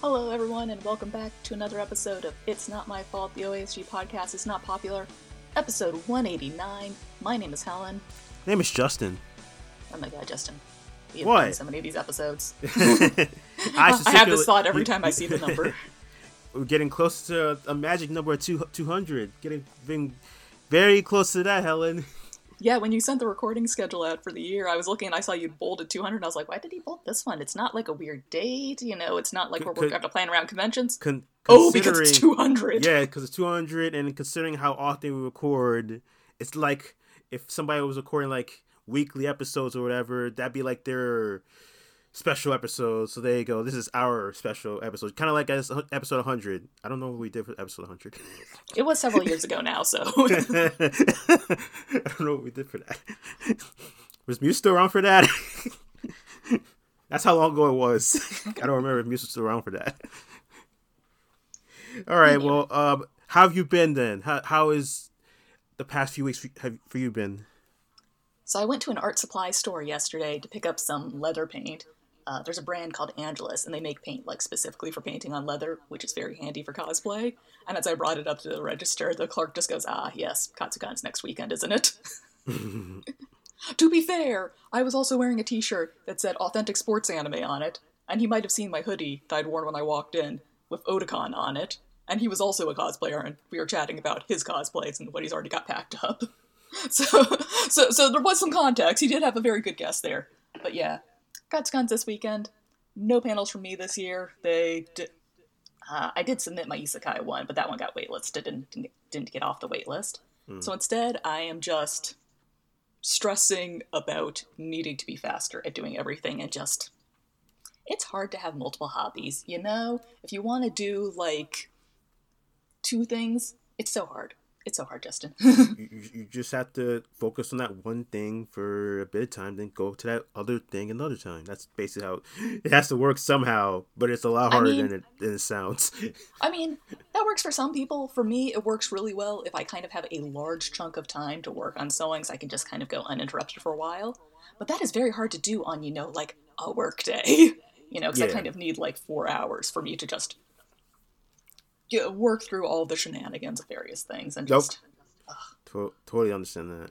Hello, everyone, and welcome back to another episode of It's Not My Fault, the OASG podcast is not popular. Episode 189. My name is Helen. Name is Justin. Oh my god, Justin. We have What? done so many of these episodes. I, I have this thought every time I see the number. We're getting close to a magic number of two, 200. Getting being very close to that, Helen. Yeah, when you sent the recording schedule out for the year, I was looking and I saw you bolded 200, and I was like, why did he bold this one? It's not like a weird date, you know, it's not like we're, Could- we're going to plan around conventions. Con- Oh, because it's 200. Yeah, because it's 200, and considering how often we record, it's like if somebody was recording like weekly episodes or whatever, that'd be like their special episode. So there you go. This is our special episode, kind of like as episode 100. I don't know what we did for episode 100. It was several years ago now, so. I don't know what we did for that. Was Muse still around for that? That's how long ago it was. I don't remember if Muse was still around for that. All right. Well, um, how have you been then? How how is the past few weeks have, for you been? So I went to an art supply store yesterday to pick up some leather paint. Uh, there's a brand called Angelus, and they make paint like specifically for painting on leather, which is very handy for cosplay. And as I brought it up to the register, the clerk just goes, "Ah, yes, Katsucon's next weekend, isn't it?" to be fair, I was also wearing a T-shirt that said "Authentic Sports Anime" on it, and he might have seen my hoodie that I'd worn when I walked in with Otakon on it. And he was also a cosplayer, and we were chatting about his cosplays and what he's already got packed up. So, so, so there was some context. He did have a very good guess there. But yeah, Katsucon's this weekend. No panels from me this year. They did. Uh, I did submit my isekai one, but that one got waitlisted and didn't, didn't get off the waitlist. So instead, I am just stressing about needing to be faster at doing everything and just. It's hard to have multiple hobbies, you know? If you want to do like two things, it's so hard. It's so hard, Justin. You, you, just have to focus on that one thing for a bit of time, then go to that other thing another time. That's basically how it has to work somehow, but it's a lot I harder mean- than it than it sounds. I mean, that works for some people. For me, it works really well if I kind of have a large chunk of time to work on sewing, so I can just kind of go uninterrupted for a while. But that is very hard to do on, you know, like a work day. You know, because I kind of need like four hours for me to just yeah, work through all the shenanigans of various things and Nope. just. To- totally understand that.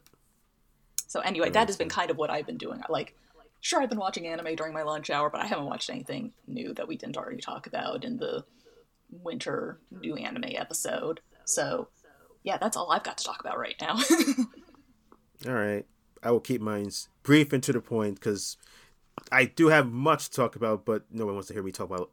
So anyway, that has been kind of what I've been doing. Like, sure, I've been watching anime during my lunch hour, but I haven't watched anything new that we didn't already talk about in the winter new anime episode. So, yeah, that's all I've got to talk about right now. All right. I will keep mine brief and to the point because I do have much to talk about, but no one wants to hear me talk about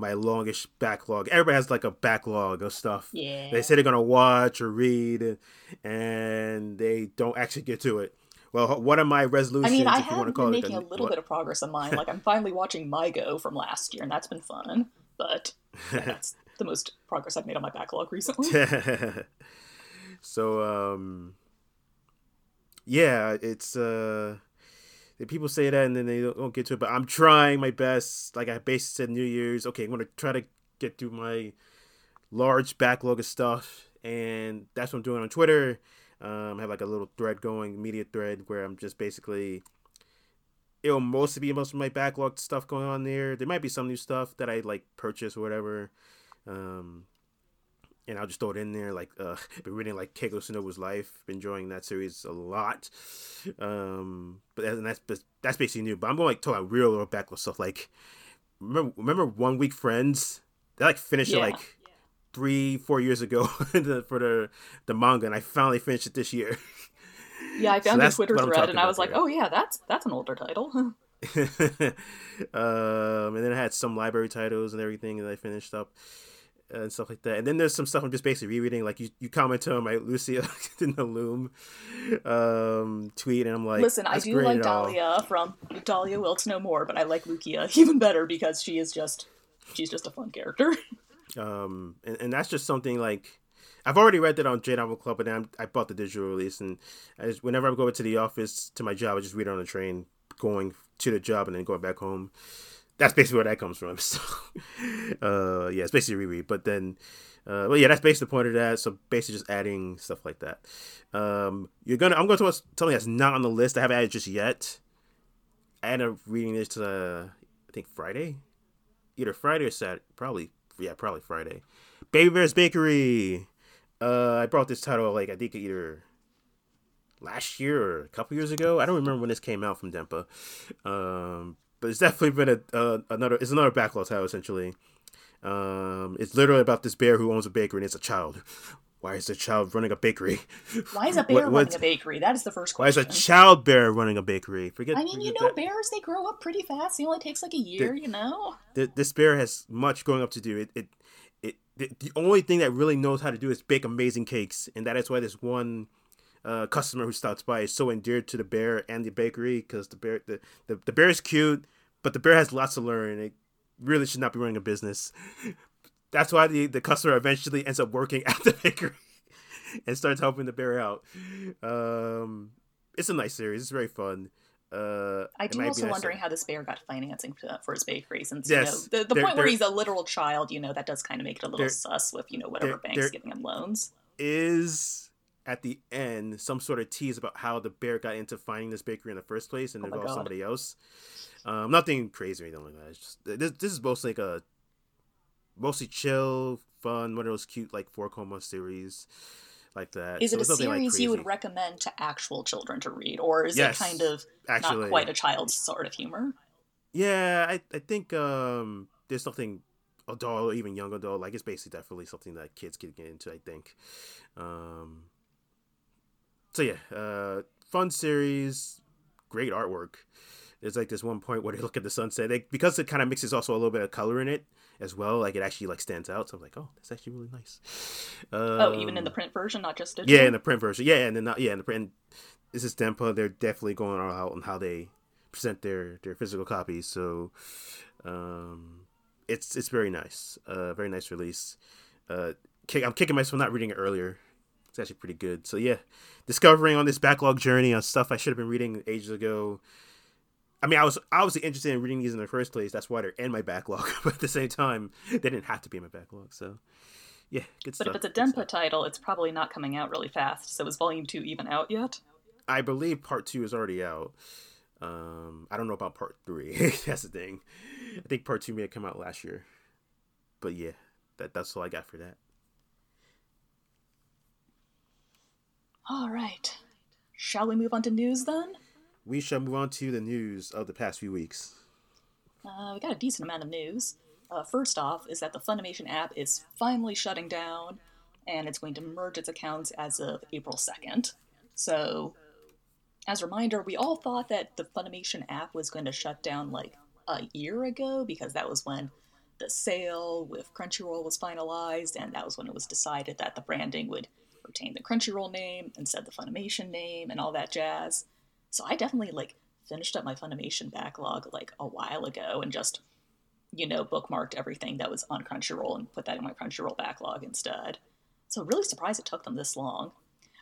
my longish backlog. Everybody has like a backlog of stuff. Yeah. They say they're gonna watch or read, and they don't actually get to it. Well, one of my resolutions? I mean, I if you want to have call been it, making a little what? bit of progress on mine. Like, I'm finally watching Mygo from last year, and that's been fun. But yeah, that's the most progress I've made on my backlog recently. so um yeah it's uh the people say that and then they don't, don't get to it but i'm trying my best like i basically said new year's okay i'm gonna try to get through my large backlog of stuff and that's what i'm doing on twitter. Um i have like a little thread going media thread where i'm just basically it'll mostly be most of my backlog stuff going on there. There might be some new stuff that i like purchase or whatever. Um and I'll just throw it in there. Like, uh, been reading like Keiko Sonobu's life, been enjoying that series a lot. Um, but and that's that's- basically new. But I'm going like talk about real little backlog stuff. Like, remember remember One Week Friends? They like finished it Yeah. like three four years ago the- for the the manga, and I finally finished it this year. Yeah, I So found the that's Twitter thread, and I was like, there. oh yeah, that's that's an older title. um, and then I had some library titles and everything that I finished up and stuff like that. And then there's some stuff I'm just basically rereading. Like you, you commented on my Lucia in the Loom um, tweet, and I'm like, Listen, I "That's do like. Dahlia from Dahlia Wilts No More, but I like Lucia even better because she is just she's just a fun character. um, and, and that's just something like I've already read that on J Novel Club, but then I'm, bought the digital release, and I just, whenever I go to the office to my job, I just read it on the train going to the job and then going back home. That's basically where that comes from. So, uh, yeah, it's basically reread. But then, uh, well, yeah, that's basically the point of that. So basically, just adding stuff like that. Um, you're gonna, I'm going to something that's not on the list. I haven't added just yet. I ended up reading this, uh, I think Friday. either Friday or Saturday. Probably, yeah, probably Friday. Baby Bear's Bakery. Uh, I brought this title like I think either last year or a couple years ago. I don't remember when this came out from Denpa. Um, but it's definitely been a uh, another. It's another backlog title essentially. Um, it's literally about this bear who owns a bakery and it's a child. Why is a child running a bakery? Why is a bear what, running a bakery? That is the first question. Why is a child bear running a bakery? Forget. I mean, you know, that. bears they grow up pretty fast. It only takes like a year, the, you know. The, this bear has much growing up to do. It, it, it, the, the only thing that really knows how to do is bake amazing cakes, and that is why this one uh, customer who stops by is so endeared to the bear and the bakery because the bear the, the, the bear is cute, but the bear has lots to learn. It really should not be running a business. That's why the, the customer eventually ends up working at the bakery and starts helping the bear out. Um, it's a nice series. It's very fun. Uh, I do also wondering how this bear got financing for his bakery, since yes, you know the, the point where he's a literal child, you know, that does kind of make it a little sus with you know whatever bank's giving him loans. Is at the end some sort of tease about how the bear got into finding this bakery in the first place and oh involved somebody else. Um, nothing crazy or anything like that. It's just this, this is mostly like a mostly chill, fun, one of those cute like four koma series like that. Is so it a series like you would recommend to actual children to read, or is yes, it kind of actually, not quite a child's sort of humor? Yeah, I I think um, there's something adult or even young adult like it's basically definitely something that kids can get into. I think. Um, so yeah, uh, fun series, great artwork. There's like this one point where they look at the sunset, they, because it kind of mixes also a little bit of color in it as well. Like it actually like stands out. So I'm like, oh, that's actually really nice. Um, oh, even in the um, print version, not just digital. Yeah, in the print version. Yeah, and then not yeah in the print. This is Denpa. They're definitely going all out on how they present their their physical copies. So, um, it's it's very nice. Uh, very nice release. Uh, I'm kicking myself for not reading it earlier. It's actually pretty good. So yeah, discovering on this backlog journey on stuff I should have been reading ages ago. I mean, I was obviously interested in reading these in the first place. That's why they're in my backlog. But at the same time, they didn't have to be in my backlog. So yeah, good stuff. But if it's a Denpa title, it's probably not coming out really fast. So is Volume Two even out yet? I believe Part Two is already out. Um, I don't know about Part Three. that's the thing. I think Part Two may have come out last year. But yeah, that that's all I got for that. All right. Shall we move on to news then? We shall move on to the news of the past few weeks. Uh, we got a decent amount of news. Uh, first off, is that the Funimation app is finally shutting down, and it's going to merge its accounts as of April 2nd. So, as a reminder, we all thought that the Funimation app was going to shut down like a year ago because that was when the sale with Crunchyroll was finalized, and that was when it was decided that the branding would retain the Crunchyroll name instead the Funimation name and all that jazz. So I definitely like finished up my Funimation backlog like a while ago and just you know bookmarked everything that was on Crunchyroll and put that in my Crunchyroll backlog instead. So really surprised it took them this long.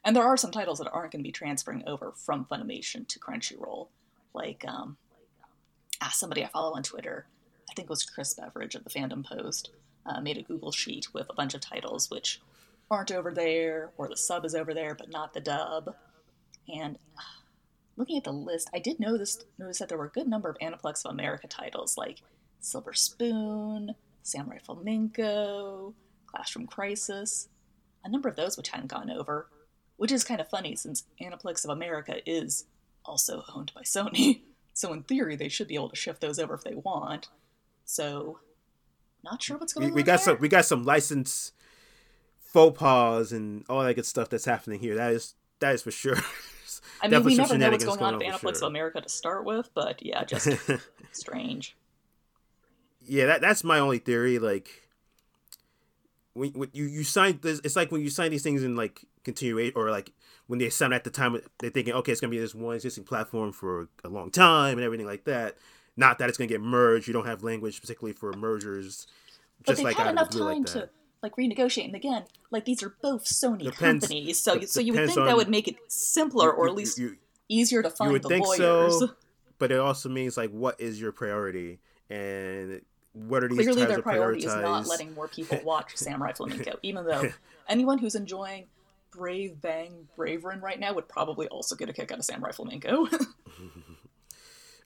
And there are some titles that aren't going to be transferring over from Funimation to Crunchyroll, like um, ah, somebody I follow on Twitter, I think it was Chris Beveridge of the Fandom Post, uh, made a Google sheet with a bunch of titles which aren't over there, or the sub is over there but not the dub. And uh, looking at the list, I did notice notice that there were a good number of Aniplex of America titles like Silver Spoon, Samurai Flamenco, Classroom Crisis, a number of those which hadn't gone over, which is kind of funny since Aniplex of America is also owned by Sony. So in theory, they should be able to shift those over if they want. So, not sure what's going we, on. We got there. some. We got some license faux pas and all that good stuff that's happening here. That is that is for sure. I mean, we never know what's going, going on with Aniplex sure. of America to start with, but yeah, just strange. Yeah, that that's my only theory. Like, when, when you you sign this, it's like when you sign these things in like continuate or like when they sign at the time they're thinking, okay, it's gonna be this one existing platform for a long time and everything like that. Not that it's gonna get merged. You don't have language particularly for mergers. But just they've like had enough time like to like renegotiating again. Like these are both Sony depends, companies, so so you would think on, that would make it simpler or at least you, you, easier to find the lawyers. So, but it also means like what is your priority and what are these clearly their priority is not letting more people watch Samurai Flamenco, even though anyone who's enjoying Brave Bang Bravern right now would probably also get a kick out of Samurai Flamenco.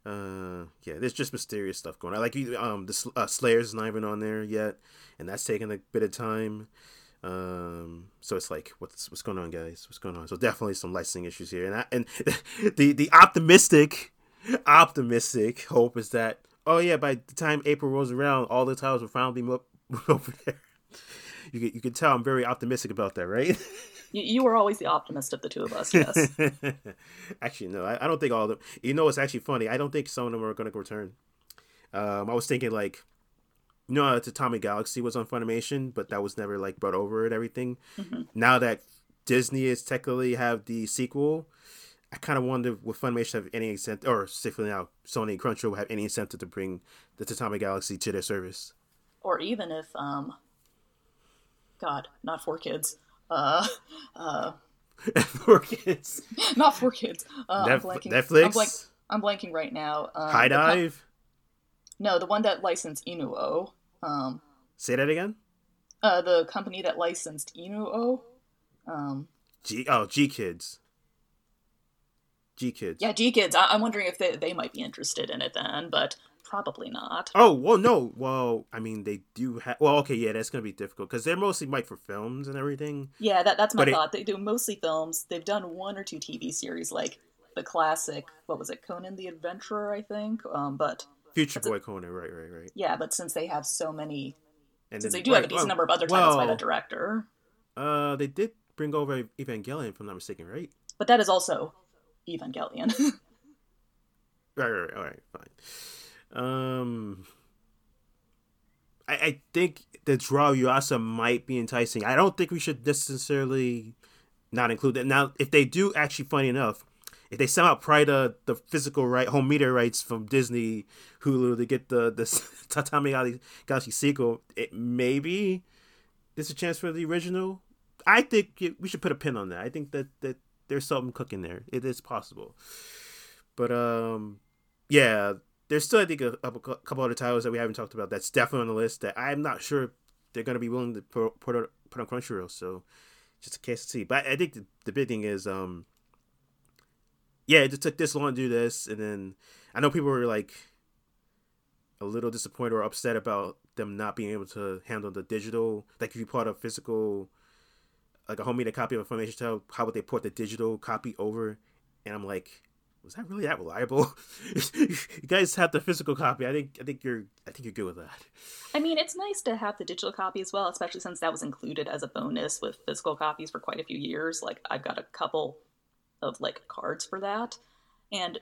Uh, yeah, there's just mysterious stuff going on. Like um, the uh, Slayers not even on there yet, and that's taking a bit of time. Um, so it's like, what's what's going on, guys? What's going on? So definitely some licensing issues here, and I, and the the optimistic, optimistic hope is that oh yeah, by the time April rolls around, all the titles will finally be over there. You you can tell I'm very optimistic about that, right? You, you were always the optimist of the two of us, yes. actually, no, I, I, don't think all of them. You know, it's actually funny. I don't think some of them are going to return. Um, I was thinking like, you know, it's Tatami Galaxy was on Funimation, but that was never like brought over and everything. Mm-hmm. Now that Disney is technically have the sequel, I kind of wonder would Funimation have any incentive, or specifically now Sony and Crunchyroll have any incentive to bring the Tatami Galaxy to their service, or even if, um, God, not for kids, uh, uh, for kids, not for kids. Uh, Nef- I'm blanking, Netflix. I'm, blank, I'm, blanking right now. Um, HIDIVE. Com- no, the one that licensed Inu-Oh. Um, Say that again. Uh, the company that licensed Inu-Oh. Um, G oh GKIDS. G Kids. Yeah, GKIDS. I- am wondering if they, they might be interested in it then, but probably not. Oh well, no. Well, I mean, they do have. Well, okay, yeah, that's gonna be difficult because they're mostly made for films and everything. Yeah, that, that's my but thought. It... They do mostly films. They've done one or two TV series, like the classic. What was it, Conan the Adventurer? I think. Um, but Future Boy Conan, right, right, right. Yeah, but since they have so many, and since then, they do right, have a decent well, number of other titles well, by the director. Uh, they did bring over Evangelion, if I'm not mistaken, right? But that is also Evangelion. right, right, right, all right, fine. Um, I, I think the draw Yuasa might be enticing. I don't think we should necessarily not include that. Now, if they do actually, funny enough, if they somehow pry the, the physical right home media rights from Disney Hulu to get the the Tatami Galaxy sequel, it maybe there's a chance for the original. I think we should put a pin on that. I think that that there's something cooking there. It is possible, but um, yeah, there's still I think a, a couple other titles that we haven't talked about that's definitely on the list that I'm not sure they're going to be willing to put, put, on Crunchyroll. So just a case to see. But I think the, the big thing is, um, yeah, it just took this long to do this, and then I know people were like a little disappointed or upset about them not being able to handle the digital. Like if you put a physical, like a home media copy of a Funimation title, how would they put the digital copy over? And I'm like, was that really that reliable? you guys have the physical copy. I think I think you're I think you're good with that. I mean, it's nice to have the digital copy as well, especially since that was included as a bonus with physical copies for quite a few years. Like I've got a couple of like cards for that, and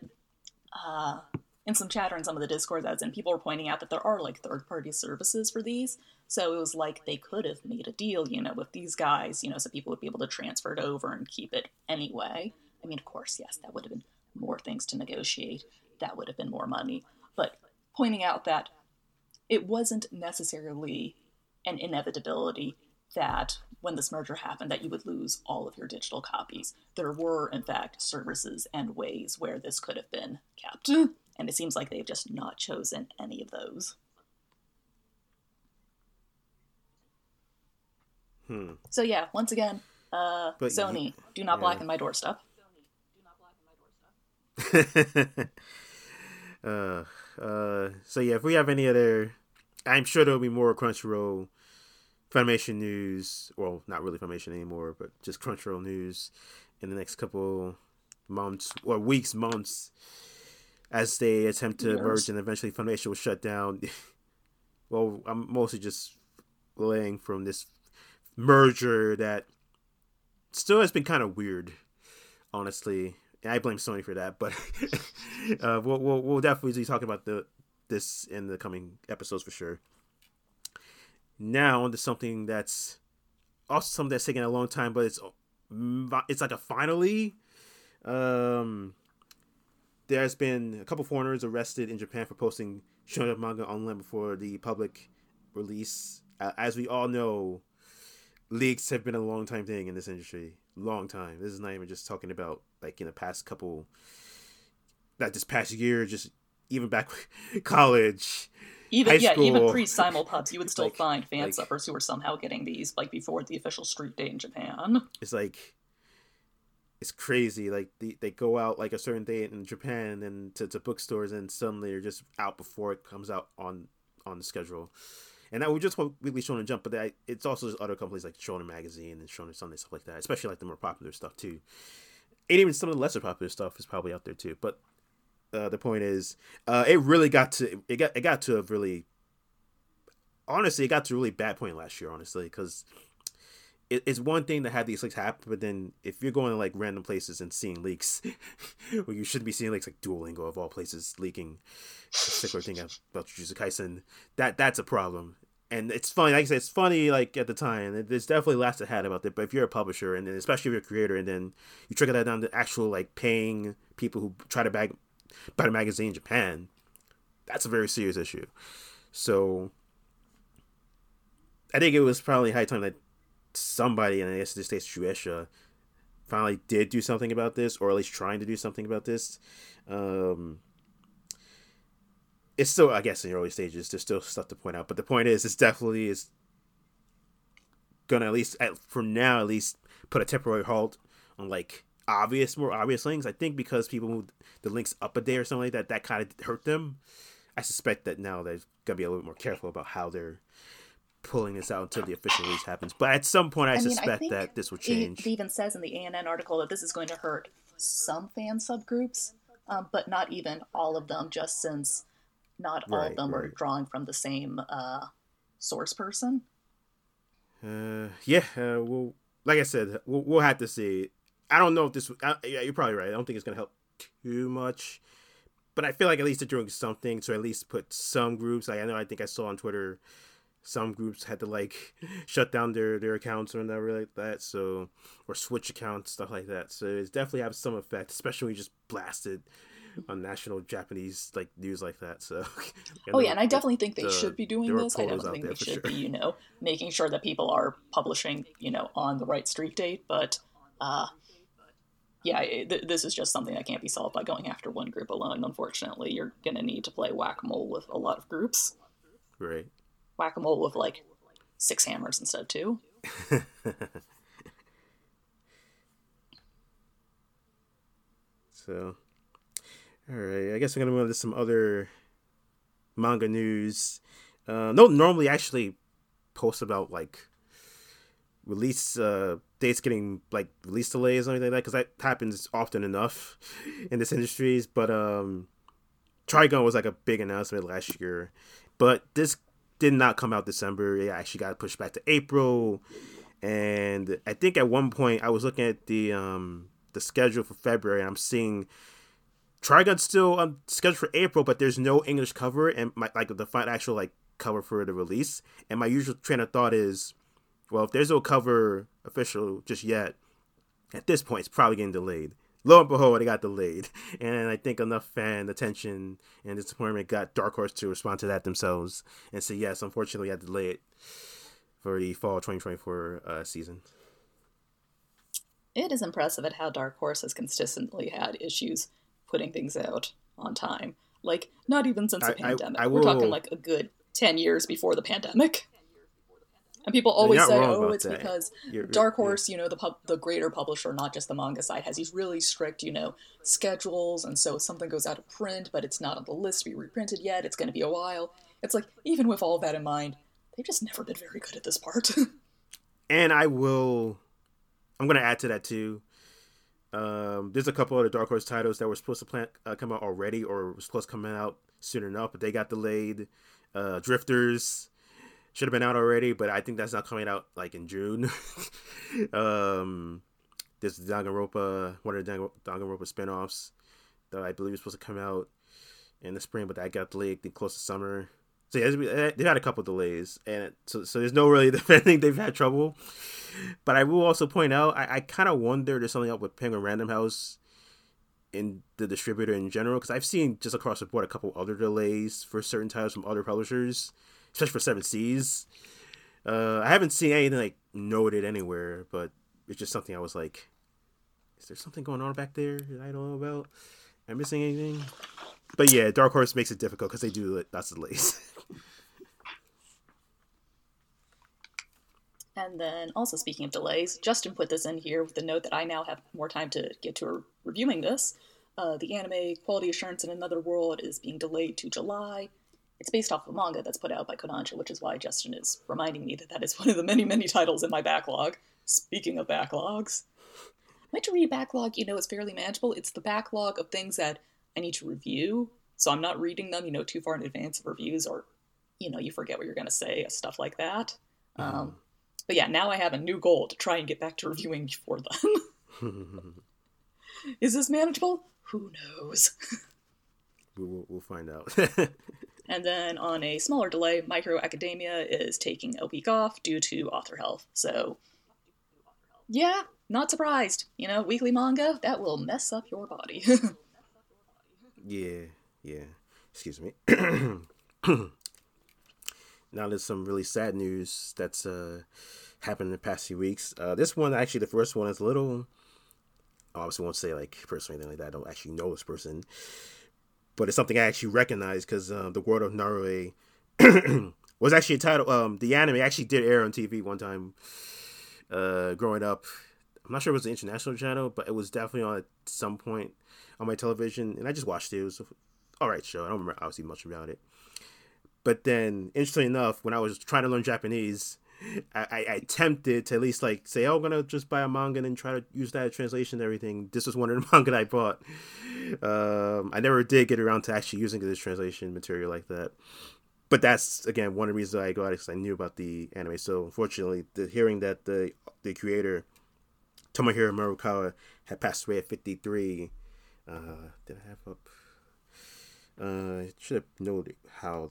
uh, in some chatter in some of the discords I was in, people were pointing out that there are like third party services for these. So it was like they could have made a deal, you know, with these guys, you know, so people would be able to transfer it over and keep it anyway. I mean, of course, yes, that would have been more things to negotiate, that would have been more money. But pointing out that it wasn't necessarily an inevitability that when this merger happened that you would lose all of your digital copies. There were in fact services and ways where this could have been kept. And it seems like they've just not chosen any of those. Hmm. So yeah, once again, uh, Sony, you, do not yeah. blacken my doorstep. uh, uh, so yeah, if we have any other, I'm sure there'll be more Crunchyroll Funimation news. Well, not really Funimation anymore, but just Crunchyroll news in the next couple months or weeks, months, as they attempt to merge and eventually Funimation will shut down. well, I'm mostly just laying from this merger that still has been kind of weird, honestly. I blame Sony for that, but uh, we'll, we'll, we'll definitely be talking about the this in the coming episodes for sure. Now onto something that's also something that's taken a long time, but it's it's like a finally. Um, there's been a couple foreigners arrested in Japan for posting shonen manga online before the public release. As we all know, leaks have been a long time thing in this industry long time. This is not even just talking about like in the past couple, not this past year, just even back college. Even yeah, school. even pre simulpubs, you would still like, find fan like, subbers who were somehow getting these like before the official street date in Japan. It's like it's crazy. Like they, they go out like a certain date in Japan and to, to bookstores and suddenly they're just out before it comes out on on the schedule. And that we just Weekly Shonen Jump, but that, it's also just other companies like Shonen Magazine and Shonen Sunday stuff like that, especially like the more popular stuff too. And even some of the lesser popular stuff is probably out there too. But uh, the point is, uh, it really got to it got it got to a really honestly it got to a really bad point last year. Honestly, because it, it's one thing to have these leaks happen, but then if you're going to like random places and seeing leaks, well, you shouldn't be seeing leaks like Duolingo of all places leaking a particular thing about Jujutsu Kaisen. That that's a problem. And it's funny, like I said, it's funny like at the time. There's definitely laughs to had about it. But if you're a publisher and then especially if you're a creator, and then you trickle that down to actual like paying people who try to bag buy a magazine in Japan, that's a very serious issue. So I think it was probably high time that somebody, and I guess case Shueisha, finally did do something about this, or at least trying to do something about this. Um, it's still, I guess, in the early stages. There's still stuff to point out, but the point is, it's definitely is gonna at least, at, for now, at least, put a temporary halt on like obvious, more obvious things. I think because people moved the links up a day or something like that, that kind of hurt them. I suspect that now they're gonna be a little bit more careful about how they're pulling this out until the official release happens. But at some point, I, I suspect I that this will change. It even says in the ANN article that this is going to hurt some fan subgroups, um, but not even all of them, just since not all right, of them right. are drawing from the same uh, source person. Uh, yeah, uh, well, like I said, we'll, we'll have to see. I don't know if this. Uh, yeah, you're probably right. I don't think it's going to help too much, but I feel like at least they're doing something to at least put some groups. Like I know, I think I saw on Twitter some groups had to like shut down their their accounts or whatever like that so or switch accounts stuff like that so it's definitely have some effect especially when you just blasted on national japanese like news like that so oh yeah and i definitely think they the, should be doing this i definitely think they should sure. be you know making sure that people are publishing you know on the right street date but uh yeah, th- this is just something that can't be solved by going after one group alone. Unfortunately, you're going to need to play whack a mole with a lot of groups. Right whack a mole with like six hammers instead of two. so, all right. I guess we're gonna move on to some other manga news. Uh, no, normally actually post about like release uh, dates getting like release delays or anything like that because that happens often enough in this industries. But um, Trigun was like a big announcement last year, but this did not come out December. It actually got pushed back to April. And I think at one point I was looking at the um the schedule for February and I'm seeing Trigun's still on scheduled for April, but there's no English cover and my like the actual like cover for the release. And my usual train of thought is, well, if there's no cover official just yet, at this point it's probably getting delayed lo and behold, it got delayed. And I think enough fan attention and disappointment got Dark Horse to respond to that themselves and say, yes, unfortunately, we had to delay it for the fall 2024 uh, season. It is impressive at how Dark Horse has consistently had issues putting things out on time. Like, not even since the I, pandemic. I, I will... We're talking like a good 10 years before the pandemic. And people always say, "Oh, it's that. because you're, Dark Horse, you know, the pub- the greater publisher, not just the manga side, has these really strict, you know, schedules, and so if something goes out of print, but it's not on the list to be reprinted yet. It's going to be a while." It's like even with all that in mind, they've just never been very good at this part. and I will, I'm going to add to that too. Um, there's a couple other Dark Horse titles that were supposed to plan, uh, come out already, or were supposed to come out soon enough, but they got delayed. Uh, Drifters should have been out already, but I think that's not coming out like in June. um, this Danganronpa, one of the Danganronpa spinoffs that I believe is supposed to come out in the spring, but that got delayed close to summer. So yeah, they've had a couple delays, and so so there's no really defending they've had trouble. But I will also point out, I, I kind of wonder there's something up with Penguin Random House in the distributor in general, because I've seen just across the board a couple other delays for certain titles from other publishers especially for Seven Seas. Uh, I haven't seen anything like noted anywhere, but it's just something I was like, is there something going on back there that I don't know about? Am I missing anything? But yeah, Dark Horse makes it difficult because they do lots of delays. And then, also speaking of delays, Justin put this in here with the note that I now have more time to get to reviewing this. Uh, the anime Quality Assurance in Another World is being delayed to July. It's based off of a manga that's put out by Kodansha, which is why Justin is reminding me that that is one of the many, many titles in my backlog. Speaking of backlogs, my to read backlog, you know, is fairly manageable. It's the backlog of things that I need to review, so I'm not reading them, you know, too far in advance of reviews, or you know, you forget what you're going to say, stuff like that. Mm. Um, but yeah, now I have a new goal to try and get back to reviewing before then. Is this manageable? Who knows? we'll, we'll find out. And then on a smaller delay, My Hero Academia is taking a week off due to author health. So, yeah, not surprised. You know, weekly manga, that will mess up your body. yeah, yeah. Excuse me. now there's some really sad news that's uh happened in the past few weeks. Uh, this one, actually, the first one is a little. Obviously, won't say like personally anything like that. I don't actually know this person, but it's something I actually recognize because uh, the World of Narue was actually a title. Um, the anime actually did air on TV one time. Uh, growing up, I'm not sure it was the international channel, but it was definitely on at some point on my television, and I just watched it. It was all right show. I don't remember obviously much about it. But then, interestingly enough, when I was trying to learn Japanese, I, I attempted to at least like say, oh, I'm gonna just buy a manga and then try to use that translation and everything. This was one of the manga I bought. Um, I never did get around to actually using this translation material like that. But that's again one of the reasons I got it because I knew about the anime. So unfortunately, the hearing that the the creator Tomohiro Marukawa had passed away at 53. Uh, did I have up? Uh, should have noted how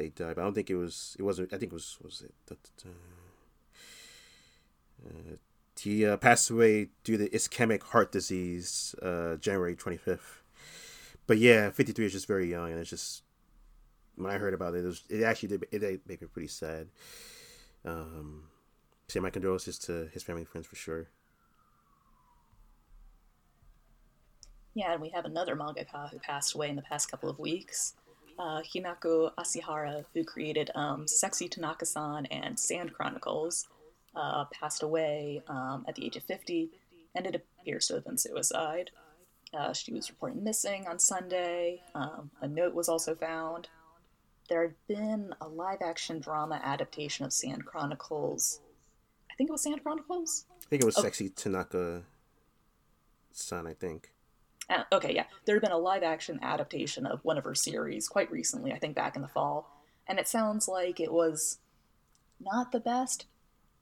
they died. But I don't think it was. It wasn't. I think it was. Was it? Uh, he uh, passed away due to ischemic heart disease, uh, January twenty fifth. But yeah, fifty three is just very young, and it's just when I heard about it, it, was, it actually did it, it made me pretty sad. Um, say my condolences to his family and friends for sure. Yeah, and we have another mangaka who passed away in the past couple of weeks uh, Hinako Ashihara, who created um, Sexy Tanaka-san and Sand Chronicles, uh, passed away um, at the age of 50, and it appears to have been suicide. Uh, she was reported missing on Sunday. Um, a note was also found. There had been a live action drama adaptation of Sand Chronicles. I think it was Sand Chronicles? I think it was oh. Sexy Tanaka San, I think. Uh, okay, yeah. There had been a live action adaptation of one of her series quite recently, I think back in the fall. And it sounds like it was not the best.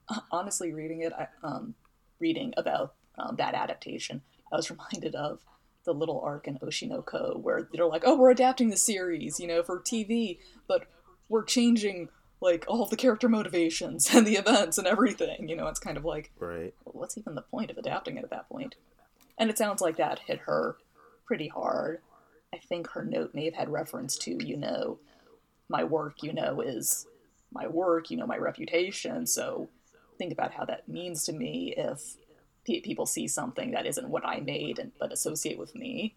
Honestly, reading it, I, um, reading about um, that adaptation, I was reminded of the little arc in Oshinoko where they're like, oh, we're adapting the series, you know, for TV, but we're changing like all the character motivations and the events and everything. You know, it's kind of like, right. what's even the point of adapting it at that point? And it sounds like that hit her pretty hard. I think her note may have had reference to, you know, my work, you know, is my work, you know, my reputation. So think about how that means to me if people see something that isn't what I made and but associate with me.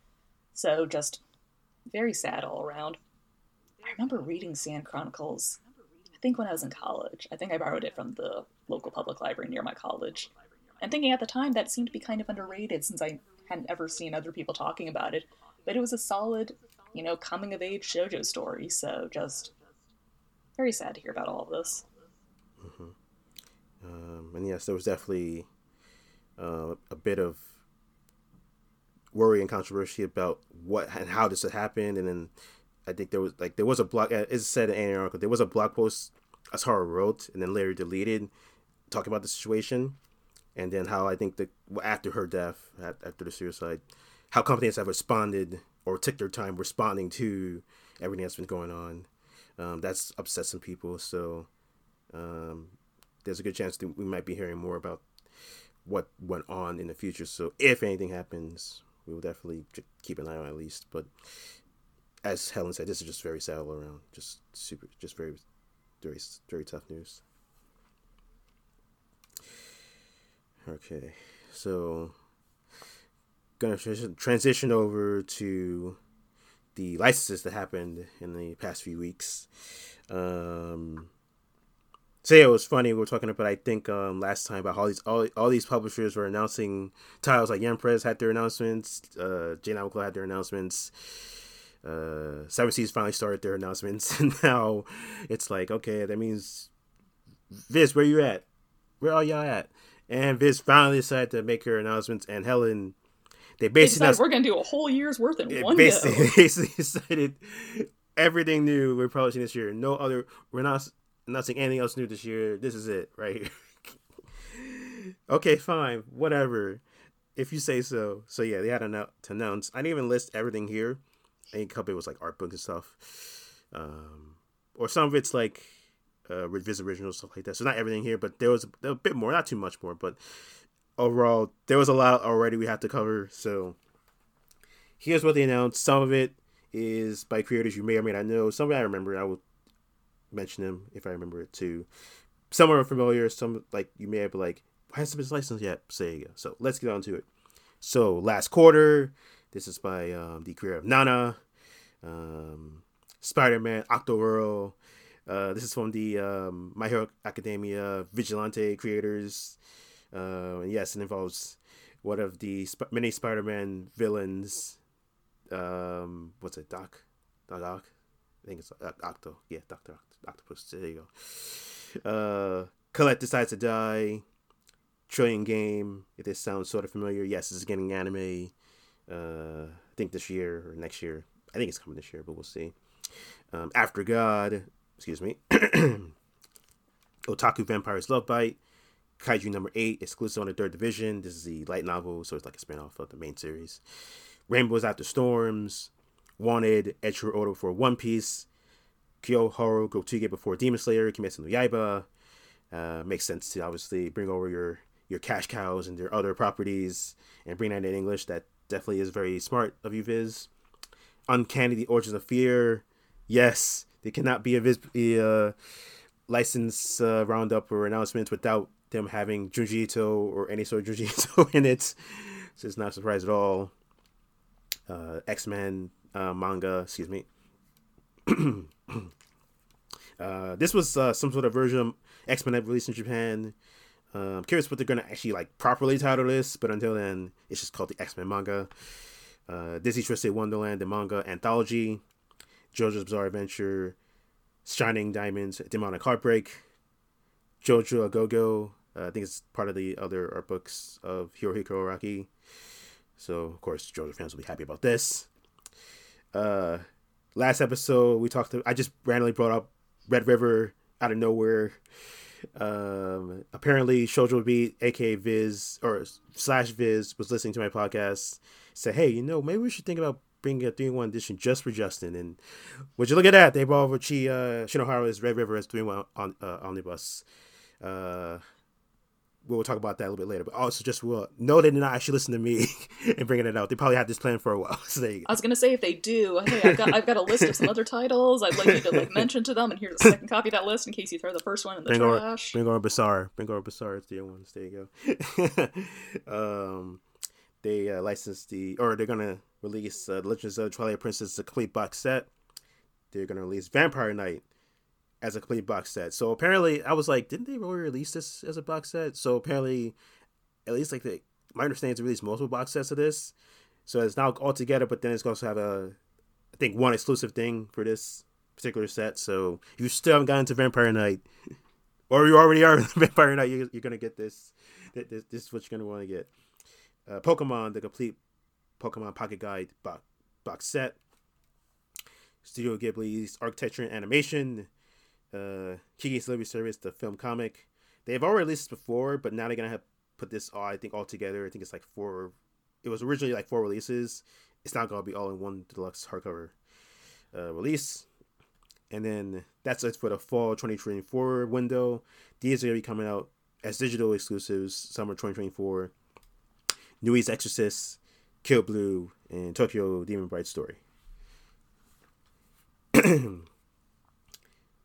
So just very sad all around. I remember reading Sand Chronicles. I think when I was in college. I think I borrowed it from the local public library near my college and thinking at the time that seemed to be kind of underrated since I hadn't ever seen other people talking about it. But it was a solid, you know, coming of age shoujo story. So just very sad to hear about all of this. Mm-hmm. Um, and yes, there was definitely uh, a bit of worry and controversy about what and how this had happened. And then I think there was like there was a blog. As said in an article, there was a blog post Ashihara wrote and then later deleted, talking about the situation and then how I think that after her death, after the suicide, how companies have responded or took their time responding to everything that's been going on. Um, that's upset some people. So um, there's a good chance that we might be hearing more about what went on in the future. So if anything happens, we will definitely keep an eye on at least. But as Helen said, this is just very sad all around. Just super, just very, very, very tough news. Okay, so gonna transition over to the licenses that happened in the past few weeks. Um, so yeah, it was funny. We were talking about I think um, last time about all these all, all these publishers were announcing titles like Yen Press had their announcements, uh, J Namical had their announcements, uh, Seven Seas finally started their announcements, and now it's like okay, that means Viz, where you at? Where are y'all at? And Viz finally decided to make her announcements, and Helen, they basically they decided, we're gonna do a whole year's worth in one basically, go. basically decided everything new we're publishing this year. No other, we're not not seeing anything else new this year. This is it right here. okay, fine, whatever. If you say so. So yeah, they had to announce. I didn't even list everything here. I think a couple was like art books and stuff, um, or some of it's like uh, Viz original stuff like that. So not everything here, but there was a, a bit more, not too much more, but overall there was a lot already we had to cover. So here's what they announced. Some of it is by creators you may or may not know. Some of it I remember. I will mention them if I remember it too. Some are familiar. Some like you may have like hasn't been licensed yet. There. So let's get on to it. So last quarter, this is by um, the creator of Nana, um, Spider Man, Octoworld. Uh, this is from the um, My Hero Academia Vigilante creators. Uh, yes, it involves one of the sp- many Spider Man villains. Um, what's it, Doc? Doc? I think it's uh, Octo. Yeah, Doctor Octopus. There you go. Uh, Colette decides to die. Trillion Game. If this sounds sort of familiar, yes, this is getting anime. Uh, I think this year or next year. I think it's coming this year, but we'll see. Um, After God. Excuse me. Otaku Vampires Love Bite. Kaiju number eight, exclusive on the third division. This is the light novel, so it's like a spin-off of the main series. Rainbows After Storms, Wanted, Edge Order for One Piece, Koyoharu Gotouge before Demon Slayer, Kimetsu no Yaiba. Uh, makes sense to obviously bring over your your cash cows and your other properties and bring that in English. That definitely is very smart of you, Viz. Uncanny: The Origins of Fear. Yes, there cannot be a Viz uh, license uh, roundup or announcement without them having Junji Ito or any sort of Junji Ito in it. So it's not a surprise at all. Uh, X Men uh, manga, excuse me. uh, this was uh, some sort of version of X Men that released in Japan. I'm curious what they're gonna actually like properly title this, but until then, it's just called the X Men manga. Disney Twisted Wonderland, the manga anthology, JoJo's Bizarre Adventure, Shining Diamonds, Demonic Heartbreak, JoJo A Go Go. Uh, I think it's part of the other art books of Hirohiko Araki. So of course, JoJo fans will be happy about this. Uh, last episode we talked. To, I just randomly brought up Red River out of nowhere. Um, apparently, Shoujo Beat, aka Viz or slash Viz, was listening to my podcast. Said, "Hey, you know, maybe we should think about bringing a three in one edition just for Justin." And would you look at that? They brought over Chie uh, Shinohara's Red River as three in one on uh, omnibus. Uh, we'll talk about that a little bit later. But also, just well, no, they did not actually listen to me and bringing it out. They probably had this plan for a while. So I was gonna say if they do, hey, I've got I've got a list of some other titles. I'd like you to like mention to them, and here's the second copy of that list in case you throw the first one in the bring trash. Over, bring over Basar. Bring over Basar. It's the other ones. There you go. um, they uh, licensed the, or they're gonna release uh, Legends of the Twilight Princess, a complete box set. They're gonna release Vampire Knight as a complete box set. So apparently, I was like, didn't they really release this as a box set? So apparently, at least like the my understanding is to release multiple box sets of this. So it's now all together, but then it's going to have a, I think one exclusive thing for this particular set. So if you still haven't gotten to Vampire Knight, or you already are Vampire Knight, you're, you're to get this. this. This is what you're to want to get. Uh, Pokemon, the complete Pokemon Pocket Guide box, box set. Studio Ghibli's architecture and animation uh, Kiki's Delivery Service, the film comic. They've already released this before, but now they're gonna have put this all I think all together. I think it's like four. It was originally like four releases. It's not gonna be all in one deluxe hardcover uh, release. And then that's it for the fall 2024 window. These are gonna be coming out as digital exclusives summer 2024. Nue's Exorcist, Kill Blue, and Tokyo Demon Bride Story.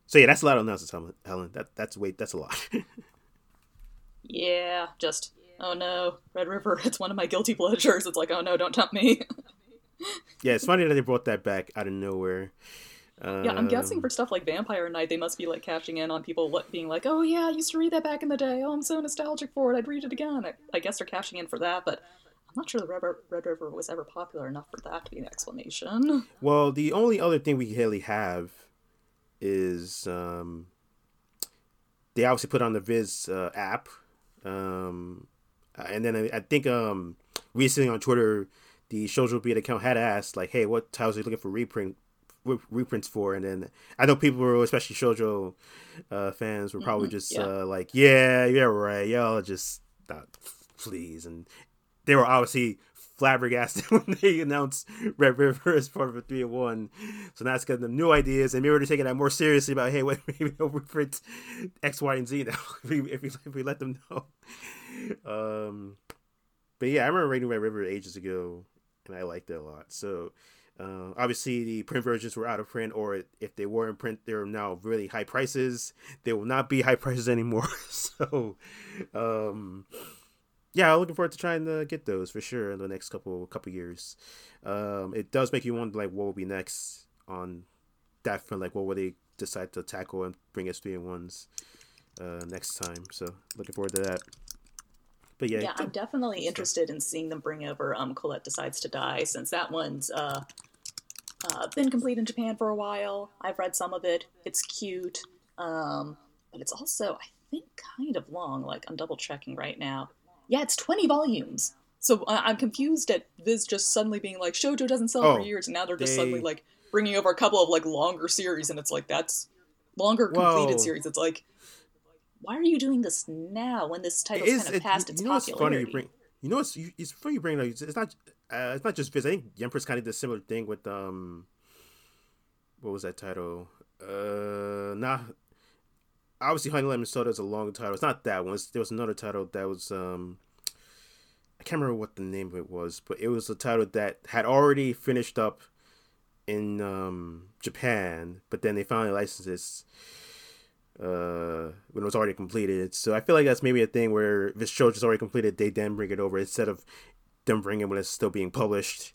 So yeah, that's a lot of nonsense, Helen. That that's wait, that's a lot. yeah, just oh no, Red River. It's one of my guilty pleasures. It's like oh no, don't tempt me. yeah, it's funny that they brought that back out of nowhere. Yeah, I'm guessing for stuff like Vampire Knight, they must be like cashing in on people being like, "Oh yeah, I used to read that back in the day. Oh, I'm so nostalgic for it. I'd read it again." I, I guess they're cashing in for that, but I'm not sure the Red, Red River was ever popular enough for that to be an explanation. Well, the only other thing we really have is um, they obviously put on the Viz uh, app, um, and then I, I think um, recently on Twitter, the Shoujo Beat account had asked like, "Hey, what titles are you looking for reprint reprints for, and then I know people were, especially shojo uh, fans, were probably mm-hmm. just yeah. uh, like, "Yeah, yeah, right, y'all just not, please," and they were obviously flabbergasted when they announced Red River as part of a three and one. So now it's getting them new ideas, and maybe we're taking that more seriously about, hey, wait, maybe we'll reprint X, Y, and Z now if we if we, if we let them know. Um, but yeah, I remember reading Red River ages ago, and I liked it a lot. So uh, obviously, the print versions were out of print, or if they were in print, they're now really high prices. They will not be high prices anymore. so, um, yeah, I'm looking forward to trying to get those for sure in the next couple couple years. Um, it does make you wonder, like, what will be next on that front? Like, what will they decide to tackle and bring us three and ones uh, next time? So, looking forward to that. But yeah, yeah, I'm definitely interested in seeing them bring over um, Colette Decides to Die, since that one's uh, uh, been complete in Japan for a while. I've read some of it. It's cute, um, but it's also, I think, kind of long. Like, I'm double checking right now. Yeah, it's 20 volumes. So I- am confused at Viz just suddenly being like, Shoujo doesn't sell oh, for years, and now they're just they... suddenly like bringing over a couple of like longer series, and it's like that's longer completed Whoa. series. It's like, why are you doing this now when this title's kind of it, past its you know popularity? Funny you bring, you know what's it's funny you bring it's not uh, it's not just Viz. I think Empress kind of did a similar thing with um, what was that title? Uh, not obviously Honey Lemon Soda is a long title. It's not that one. It's, there was another title that was um, I can't remember what the name of it was, but it was a title that had already finished up in um Japan, but then they finally licensed this uh when it was already completed. So I feel like that's maybe a thing where this show is already completed, they then bring it over instead of them bringing it when it's still being published.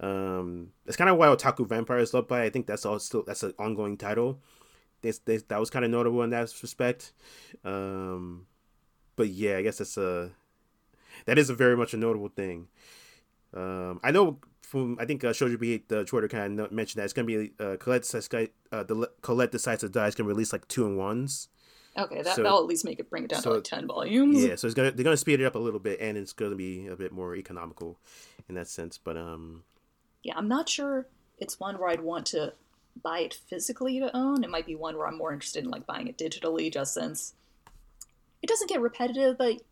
Um, that's kind of why Otaku Vampire's Love Bite. I think that's all still that's an ongoing title. This, this that was kind of notable in that respect. Um, but yeah, I guess that's a that is a very much a notable thing. Um, I know from I think uh, Shoujo Beat the Twitter kind of mentioned that it's gonna be uh, Colette uh, the Colette decides to die is gonna release like two and ones. Okay, that, so, that'll at least make it bring it down so, to like ten volumes. Yeah, so it's gonna they're gonna speed it up a little bit, and it's gonna be a bit more economical in that sense. But um, yeah, I'm not sure it's one where I'd want to buy it physically to own. It might be one where I'm more interested in like buying it digitally, just since it doesn't get repetitive. But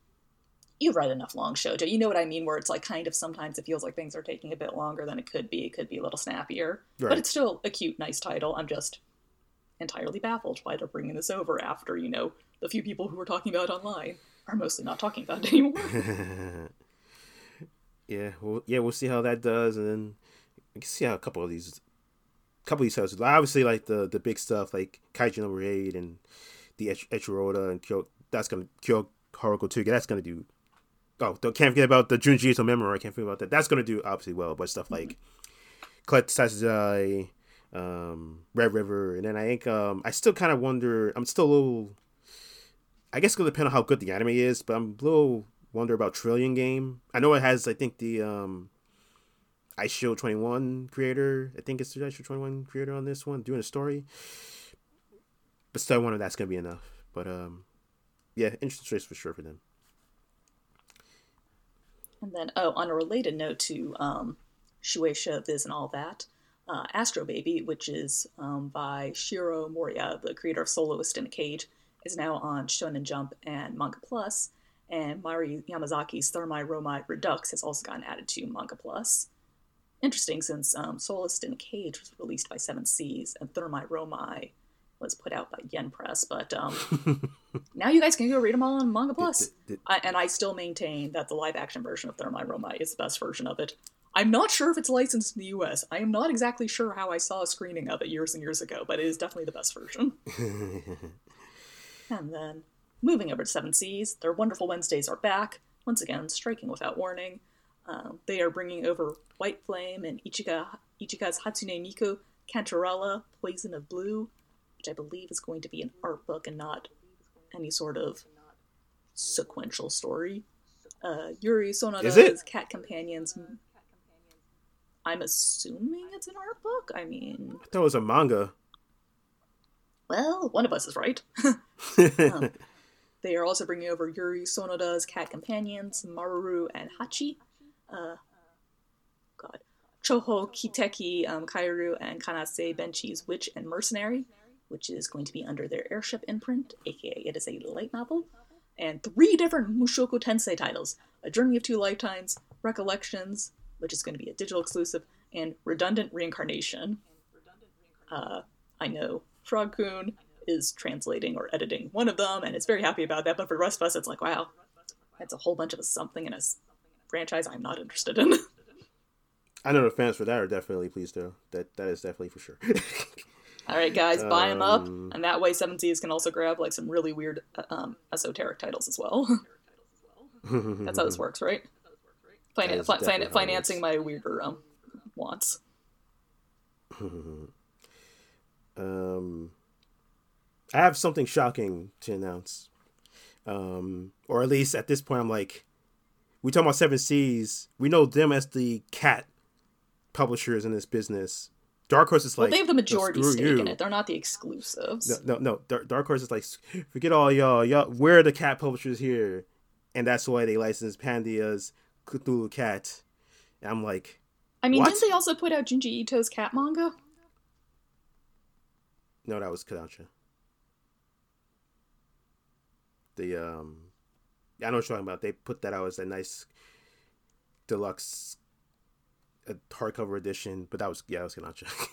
you've read enough long shoujo, you know what I mean. Where it's like kind of sometimes it feels like things are taking a bit longer than it could be. It could be a little snappier, right. but it's still a cute, nice title. I'm just entirely baffled why they're bringing this over after, you know, the few people who were talking about it online are mostly not talking about it anymore. yeah, well, yeah, we'll see how that does, and then we can see how a couple of these, couple of these titles, obviously like the the big stuff like Kaiju Number Eight and the Eiichirou and Kyo, that's gonna Kyo Haruko too. That's gonna do. Oh, don't, can't forget about the Junji Ito memoir. I can't forget about that. That's gonna do obviously well, but stuff like mm-hmm. Colette Sasazai, um, Red River, and then I think um, I still kind of wonder. I'm still a little. I guess it'll depend on how good the anime is, but I'm a little wonder about Trillion Game. I know it has. I think the um, Eyeshield Twenty One creator. I think it's the Eyeshield Twenty One creator on this one doing a story. But still, wonder if that's gonna be enough. But um, yeah, interesting choice for sure for them. And then, oh, on a related note to um, Shueisha, Viz, and all that, uh, Astro Baby, which is um, by Shiro Moriya, the creator of Soloist in a Cage, is now on Shonen Jump and Manga Plus. And Mari Yamazaki's Thermae Romae Redux has also gotten added to Manga Plus. Interesting, since um, Soloist in a Cage was released by Seven Seas, and Thermae Romae was put out by Yen Press, but um, now you guys can go read them all on Manga Plus. I, and I still maintain that the live action version of Thermae Romae is the best version of it. I'm not sure if it's licensed in the US. I am not exactly sure how I saw a screening of it years and years ago, but it is definitely the best version. and then, moving over to Seven Seas, their Wonderful Wednesdays are back, once again, striking without warning. Uh, they are bringing over White Flame and Ichika, Ichika's Hatsune Miku Cantarella, Poison of Blue, which I believe is going to be an art book and not any sort of sequential story. Uh, Yuri Sonoda's Cat Companions. I'm assuming it's an art book. I mean, I thought it was a manga. Well, one of us is right. um, they are also bringing over Yuri Sonoda's Cat Companions, Maru and Hachi. Uh, God. Choho Kiteki, um, Kairu, and Kanase Benchi's Witch and Mercenary, which is going to be under their airship imprint, aka it is a light novel. And three different Mushoku Tensei titles A Journey of Two Lifetimes, Recollections, which is going to be a digital exclusive, and Redundant Reincarnation. Uh, I know Frogcoon is translating or editing one of them and is very happy about that. But for the rest of us, it's like, wow, that's a whole bunch of something in a franchise I'm not interested in. I know the fans for that are definitely pleased though. That that is definitely for sure. All right, guys, buy them up, um, and that way Seven Seas can also grab like some really weird uh, um, esoteric titles as well. That's how this works, right? Finan- fin- financing my weirder um, wants. um, I have something shocking to announce. Um, or at least at this point, I'm like, we talk about Seven Seas. We know them as the cat publishers in this business. Dark Horse is like, well, they have the majority no, stake you. in it. They're not the exclusives. No, no, no. Dark Horse is like, forget all y'all. Y'all, we're the cat publishers here, and that's why they license Pandia's Cthulhu Cat. And I'm like, I mean, what? didn't they also put out Junji Ito's cat manga? No, that was Kodansha the um I know what you're talking about. They put that out as a nice deluxe a hardcover edition, but that was yeah, that was Kodansha.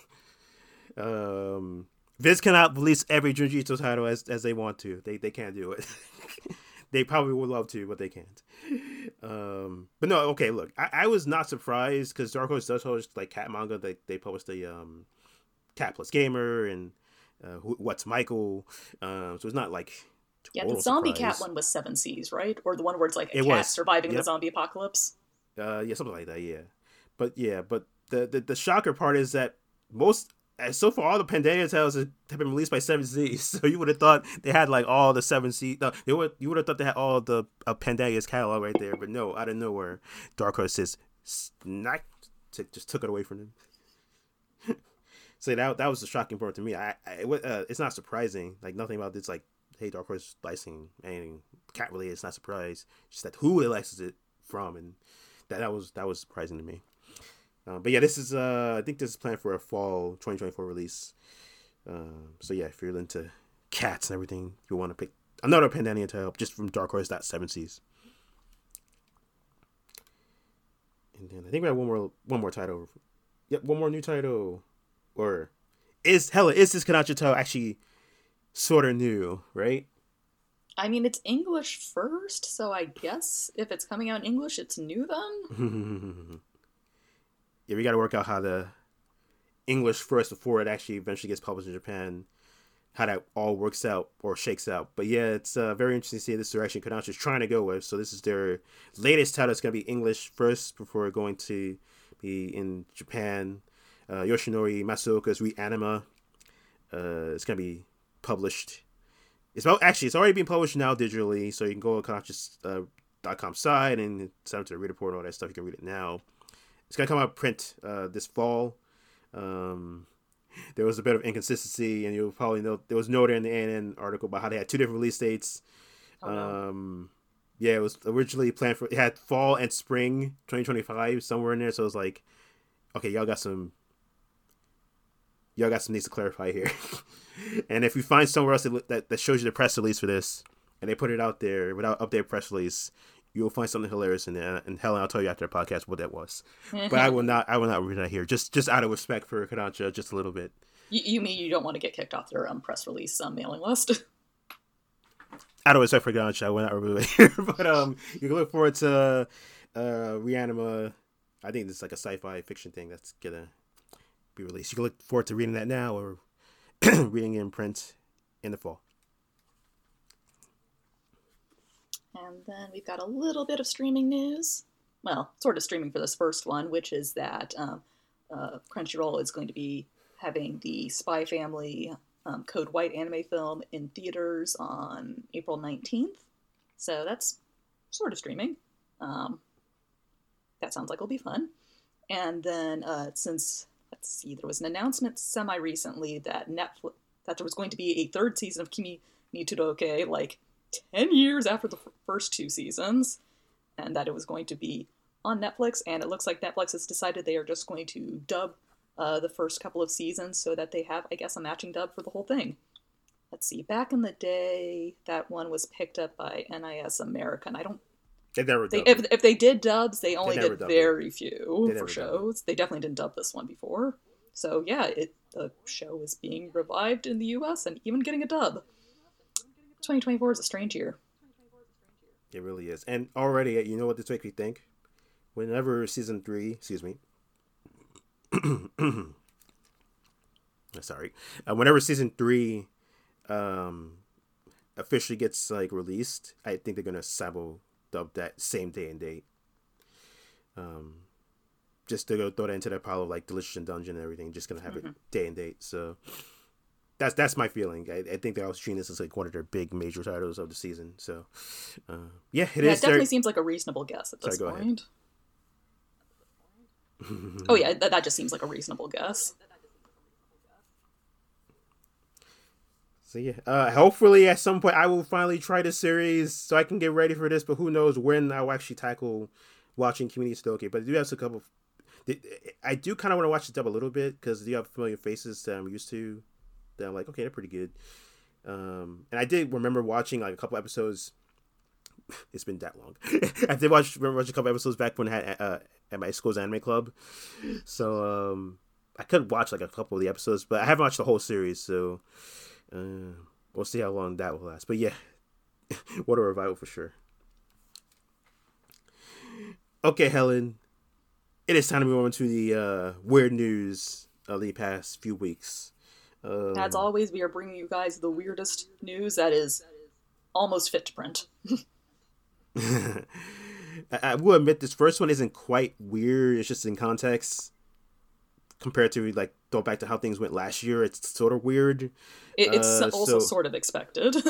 um Viz cannot release every Junji Ito title as as they want to. They they can't do it. they probably would love to, but they can't. Um, but no, okay. Look, I, I was not surprised because Dark Horse does host like cat manga. They they published the um, Cat Plus Gamer and uh, What's Michael. Um, so it's not like yeah, the zombie surprise. cat one was Seven Seas, right? Or the one where it's like a it cat was. surviving yep. the zombie apocalypse. Uh, yeah, something like that. Yeah, but yeah, but the the, the shocker part is that most uh, so far all the Pandangia tales have been released by Seven Seas. So you would have thought they had like all the Seven Seas. No, they would you would have thought they had all the uh, Pandangia's catalog right there. But no, out of nowhere, Dark Horse just not just took it away from them. so that that was the shocking part to me. I, I uh, it's not surprising. Like nothing about this like hey, Dark Horse licensing anything cat related. It's not a surprise. Just that who it licenses it from, and that that was that was surprising to me. Uh, but yeah, this is uh, I think this is planned for a fall 2024 release. Uh, so yeah, if you're into cats and everything, you want to pick another Pandangia title just from Dark Horse that Seven Seas. And then I think we have one more one more title. Yep, one more new title. Or is hella is this title actually sort of new, right? I mean, it's English first, so I guess if it's coming out in English, it's new then. yeah, we got to work out how the English first before it actually eventually gets published in Japan, how that all works out or shakes out. But yeah, it's uh, very interesting to see this direction Kodansha is trying to go with. So this is their latest title. It's going to be English first before going to be in Japan. Uh, Yoshinori Matsuoka's Reanima. Uh, it's going to be published. It's about actually it's already being published now digitally, so you can go to conscious.com uh, site and send it to the reader port and all that stuff. You can read it now. It's gonna come out print uh, this fall. Um, there was a bit of inconsistency, and you'll probably know there was noted in the ANN article about how they had two different release dates. Oh, no. um, yeah, it was originally planned for it had fall and spring 2025 somewhere in there. So it was like, okay, y'all got some y'all got some needs to clarify here. and if you find somewhere else that, that shows you the press release for this, and they put it out there without updated press release, you'll find something hilarious in there. And Helen, I'll tell you after the podcast what that was. but I will not. I will not read that here. Just just out of respect for Kodansha, just a little bit. You, you mean you don't want to get kicked off their um, press release um, mailing list? out of respect for Kodansha, I will not read it here. but um, you can look forward to uh, Reanima. I think this is like a sci-fi fiction thing that's gonna be released. You can look forward to reading that now or reading it in print in the fall. And then we've got a little bit of streaming news. Well, sort of streaming for this first one, which is that um, uh, Crunchyroll is going to be having the Spy Family um, Code White anime film in theaters on April 19th. So that's sort of streaming. Um, that sounds like it'll be fun. And then uh, since let's see, there was an announcement semi recently that Netflix that there was going to be a third season of Kimi ni Todoke like 10 years after the f- first two seasons, and that it was going to be on Netflix. And it looks like Netflix has decided they are just going to dub uh, the first couple of seasons so that they have, I guess, a matching dub for the whole thing. Let's see, back in the day, that one was picked up by NIS America, and I don't They never they, if, if they did dubs, they only never did dubbed it. very few They for never dubbed it. shows. They definitely didn't dub this one before. So yeah, it the show is being revived in the U.S. and even getting a dub. 2024 is a strange year. It really is. And already, you know what this makes me think? Whenever season three, excuse me. Sorry. Uh, whenever season three um, officially gets like released, I think they're gonna sabo dub that same day and date. Um, just to go throw that into that pile of like Delicious and Dungeon and everything, just gonna have it day and date. So that's that's my feeling. I, I think they're also treating this as like one of their big major titles of the season. So uh, yeah, it yeah, is. it definitely seems like a reasonable guess at Sorry, this ahead. point. oh yeah, that, that just seems like a reasonable guess. So yeah, uh, hopefully at some point I will finally try the series so I can get ready for this. But who knows when I'll actually tackle watching Kimi ni Todoke. But I do have a couple. Of, I do kind of want to watch the dub a little bit because you have familiar faces that I'm used to. That I'm like, okay, they're pretty good. Um, and I did remember watching like a couple episodes. It's been that long. I did watch remember watching a couple episodes back when I had uh, at my school's anime club. So um, I could watch like a couple of the episodes, but I haven't watched the whole series. So uh, we'll see how long that will last. But yeah, what a revival for sure. Okay, Helen, it is time to move on to the uh, weird news of the past few weeks. Um, As always, we are bringing you guys the weirdest news that is almost fit to print. I, I will admit this first one isn't quite weird. It's just in context compared to like go back to how things went last year. It's sort of weird. It, it's Uh, also so- sort of expected.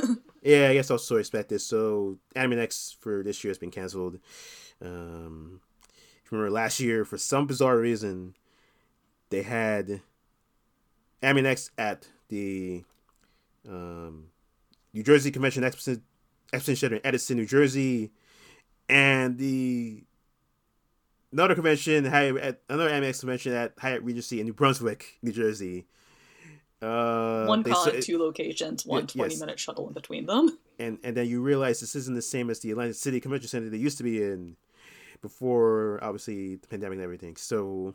Yeah, I guess also expected. So Anime Next for this year has been canceled. Um, remember last year, for some bizarre reason, they had Next at the um, New Jersey Convention Exposition Center in Edison, New Jersey, and the another convention at another Next convention at Hyatt Regency in New Brunswick, New Jersey. Uh, one con, sa- two locations, one yes. 20 minute shuttle in between them. and and then you realize this isn't the same as the Atlantic City Convention Center they used to be in before obviously the pandemic and everything. So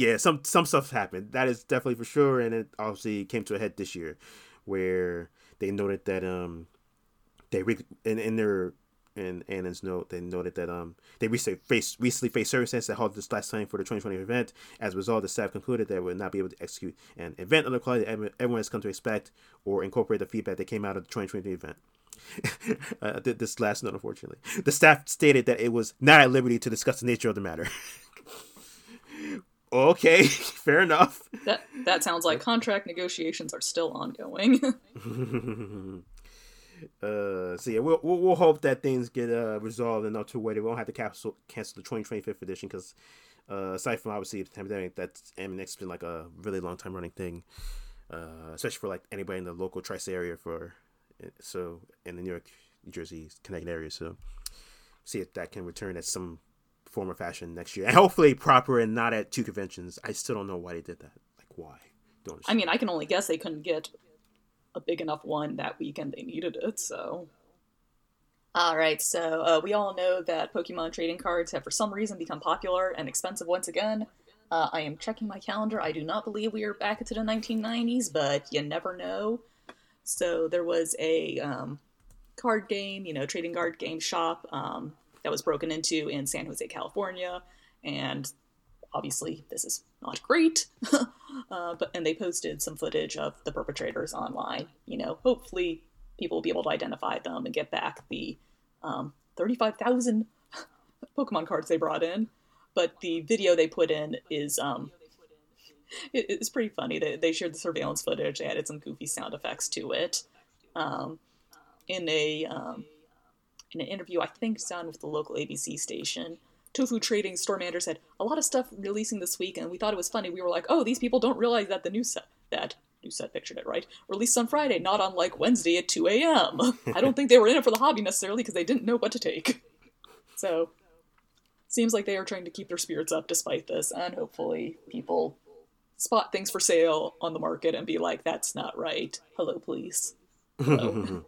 yeah, some some stuff happened. That is definitely for sure, and it obviously came to a head this year, where they noted that um they re- in in their in Annan's note they noted that um they recently faced recently faced circumstances that halted this last time for the 2020 event. As a result, the staff concluded they would not be able to execute an event of the quality that everyone- has come to expect or incorporate the feedback that came out of the 2020 event. uh, th- this last note, unfortunately, the staff stated that it was not at liberty to discuss the nature of the matter. okay, fair enough. That that sounds like contract negotiations are still ongoing. uh, so yeah, we'll, we'll we'll hope that things get uh resolved enough to where they won't have to cancel cancel the 2025 edition because uh, aside from obviously the pandemic, that's has been like a really long time running thing, uh, especially for like anybody in the local tri area for so in the New York, New Jersey, Connecticut area. So see if that can return at some form or fashion next year, and hopefully proper and not at two conventions. I still don't know why they did that. Like why? Don't I mean, I can only guess they couldn't get a big enough one that weekend they needed it, so. Alright, so uh, we all know that Pokemon trading cards have for some reason become popular and expensive once again. Uh, I am checking my calendar. I do not believe we are back into the 1990s, but you never know. So there was a um, card game, you know, trading card game shop um, that was broken into in San Jose, California, and obviously this is not great. uh, but and they posted some footage of the perpetrators online. You know, hopefully people will be able to identify them and get back the um, 35,000 Pokemon cards they brought in. But the video they put in is um, it, it's pretty funny. They, they shared the surveillance footage. They added some goofy sound effects to it. Um, in a um, in an interview, I think done with the local ABC station, Tofu Trading store manager said a lot of stuff releasing this week, and we thought it was funny. We were like, oh, these people don't realize that the new set that new set pictured it right released on Friday, not on like Wednesday at 2 a.m. I don't think they were in it for the hobby necessarily because they didn't know what to take. So seems like they are trying to keep their spirits up despite this, and hopefully people spot things for sale on the market and be like, "That's not right." Hello, police. Hello.